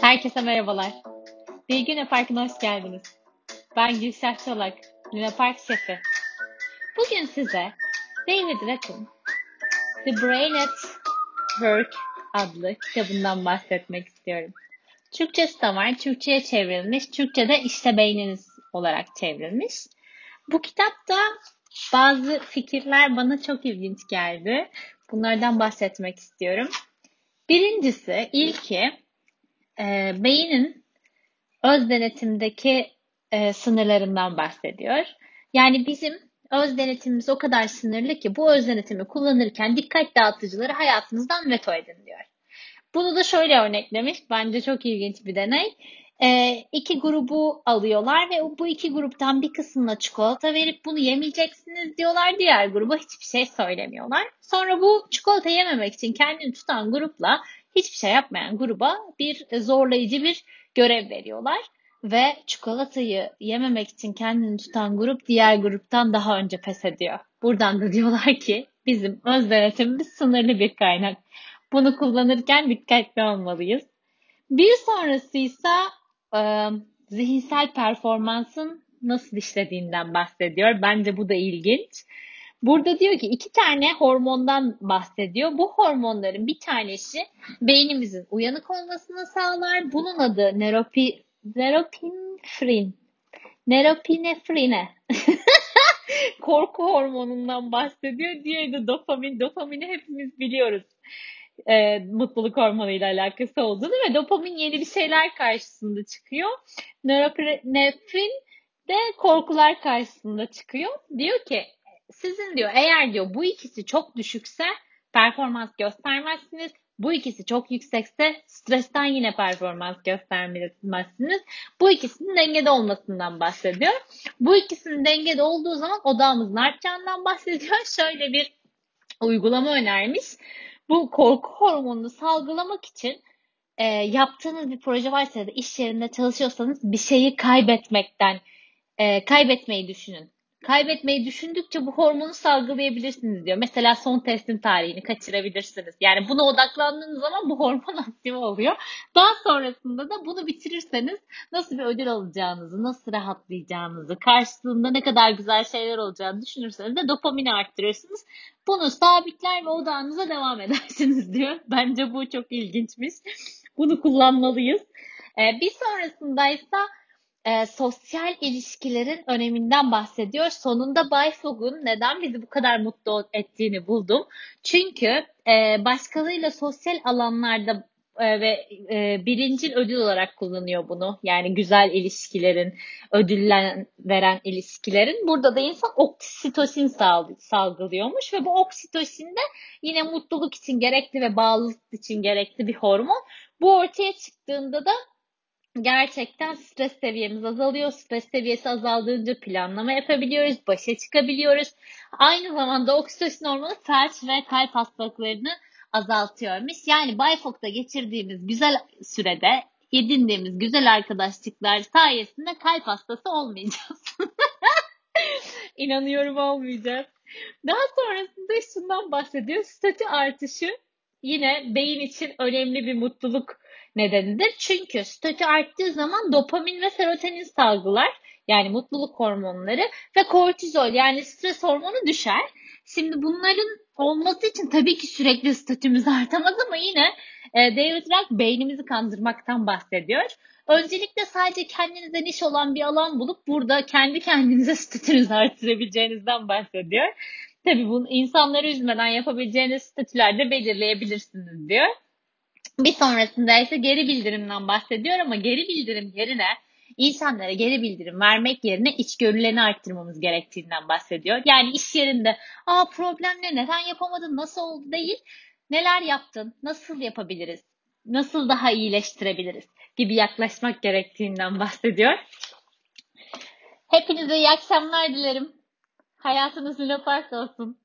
Herkese merhabalar. Bilgi Parkı'na hoş geldiniz. Ben Gülşah Çolak, Luna Park şefi. Bugün size David Ratton, The Brain at Work adlı kitabından bahsetmek istiyorum. Türkçesi de var. Türkçe'ye çevrilmiş. Türkçe'de işte beyniniz olarak çevrilmiş. Bu kitapta bazı fikirler bana çok ilginç geldi. Bunlardan bahsetmek istiyorum. Birincisi, ilki e, beynin öz denetimdeki e, sınırlarından bahsediyor. Yani bizim öz denetimimiz o kadar sınırlı ki bu öz denetimi kullanırken dikkat dağıtıcıları hayatınızdan veto edin diyor. Bunu da şöyle örneklemiş. Bence çok ilginç bir deney. E, iki grubu alıyorlar ve bu iki gruptan bir kısmına çikolata verip bunu yemeyeceksiniz diyorlar. Diğer gruba hiçbir şey söylemiyorlar. Sonra bu çikolata yememek için kendini tutan grupla hiçbir şey yapmayan gruba bir zorlayıcı bir görev veriyorlar. Ve çikolatayı yememek için kendini tutan grup diğer gruptan daha önce pes ediyor. Buradan da diyorlar ki bizim öz denetimimiz sınırlı bir kaynak. Bunu kullanırken dikkatli olmalıyız. Bir sonrası ise e, zihinsel performansın nasıl işlediğinden bahsediyor. Bence bu da ilginç. Burada diyor ki iki tane hormondan bahsediyor. Bu hormonların bir tanesi beynimizin uyanık olmasını sağlar. Bunun adı neropi, neropinefrin. Neropinefrine. Korku hormonundan bahsediyor. Diğeri de dopamin. Dopamini hepimiz biliyoruz. E, mutluluk hormonuyla alakası olduğunu ve dopamin yeni bir şeyler karşısında çıkıyor. Norepinefrin de korkular karşısında çıkıyor. Diyor ki sizin diyor eğer diyor bu ikisi çok düşükse performans göstermezsiniz. Bu ikisi çok yüksekse stresten yine performans göstermezsiniz. Bu ikisinin dengede olmasından bahsediyor. Bu ikisinin dengede olduğu zaman odağımızın artacağından bahsediyor. Şöyle bir uygulama önermiş. Bu korku hormonunu salgılamak için e, yaptığınız bir proje varsa ya da iş yerinde çalışıyorsanız bir şeyi kaybetmekten e, kaybetmeyi düşünün kaybetmeyi düşündükçe bu hormonu salgılayabilirsiniz diyor. Mesela son testin tarihini kaçırabilirsiniz. Yani buna odaklandığınız zaman bu hormon aktif oluyor. Daha sonrasında da bunu bitirirseniz nasıl bir ödül alacağınızı, nasıl rahatlayacağınızı, karşılığında ne kadar güzel şeyler olacağını düşünürseniz de dopamini arttırırsınız. Bunu sabitler ve odağınıza devam edersiniz diyor. Bence bu çok ilginçmiş. Bunu kullanmalıyız. Ee, bir sonrasında ise e, sosyal ilişkilerin öneminden bahsediyor. Sonunda Bay Fogg'un neden bizi bu kadar mutlu ettiğini buldum. Çünkü e, başkalarıyla sosyal alanlarda e, ve e, birincil ödül olarak kullanıyor bunu. Yani güzel ilişkilerin, ödüllen veren ilişkilerin. Burada da insan oksitosin salgılıyormuş ve bu oksitosin de yine mutluluk için gerekli ve bağlılık için gerekli bir hormon. Bu ortaya çıktığında da gerçekten stres seviyemiz azalıyor. Stres seviyesi azaldığınca planlama yapabiliyoruz, başa çıkabiliyoruz. Aynı zamanda oksitosin hormonu felç ve kalp hastalıklarını azaltıyormuş. Yani Bayfok'ta geçirdiğimiz güzel sürede edindiğimiz güzel arkadaşlıklar sayesinde kalp hastası olmayacağız. İnanıyorum olmayacağız. Daha sonrasında şundan bahsediyor. Statü artışı yine beyin için önemli bir mutluluk nedenidir. Çünkü statü arttığı zaman dopamin ve serotonin salgılar yani mutluluk hormonları ve kortizol yani stres hormonu düşer. Şimdi bunların olması için tabii ki sürekli statümüz artamaz ama yine e, David Rock beynimizi kandırmaktan bahsediyor. Öncelikle sadece kendinize niş olan bir alan bulup burada kendi kendinize statünüzü arttırabileceğinizden bahsediyor. Tabii bunu insanları üzmeden yapabileceğiniz statülerde belirleyebilirsiniz diyor. Bir sonrasında ise geri bildirimden bahsediyor ama geri bildirim yerine insanlara geri bildirim vermek yerine içgörülerini arttırmamız gerektiğinden bahsediyor. Yani iş yerinde aa problem ne neden yapamadın nasıl oldu değil neler yaptın nasıl yapabiliriz nasıl daha iyileştirebiliriz gibi yaklaşmak gerektiğinden bahsediyor. Hepinize iyi akşamlar dilerim. Hayatınız Luna Park olsun.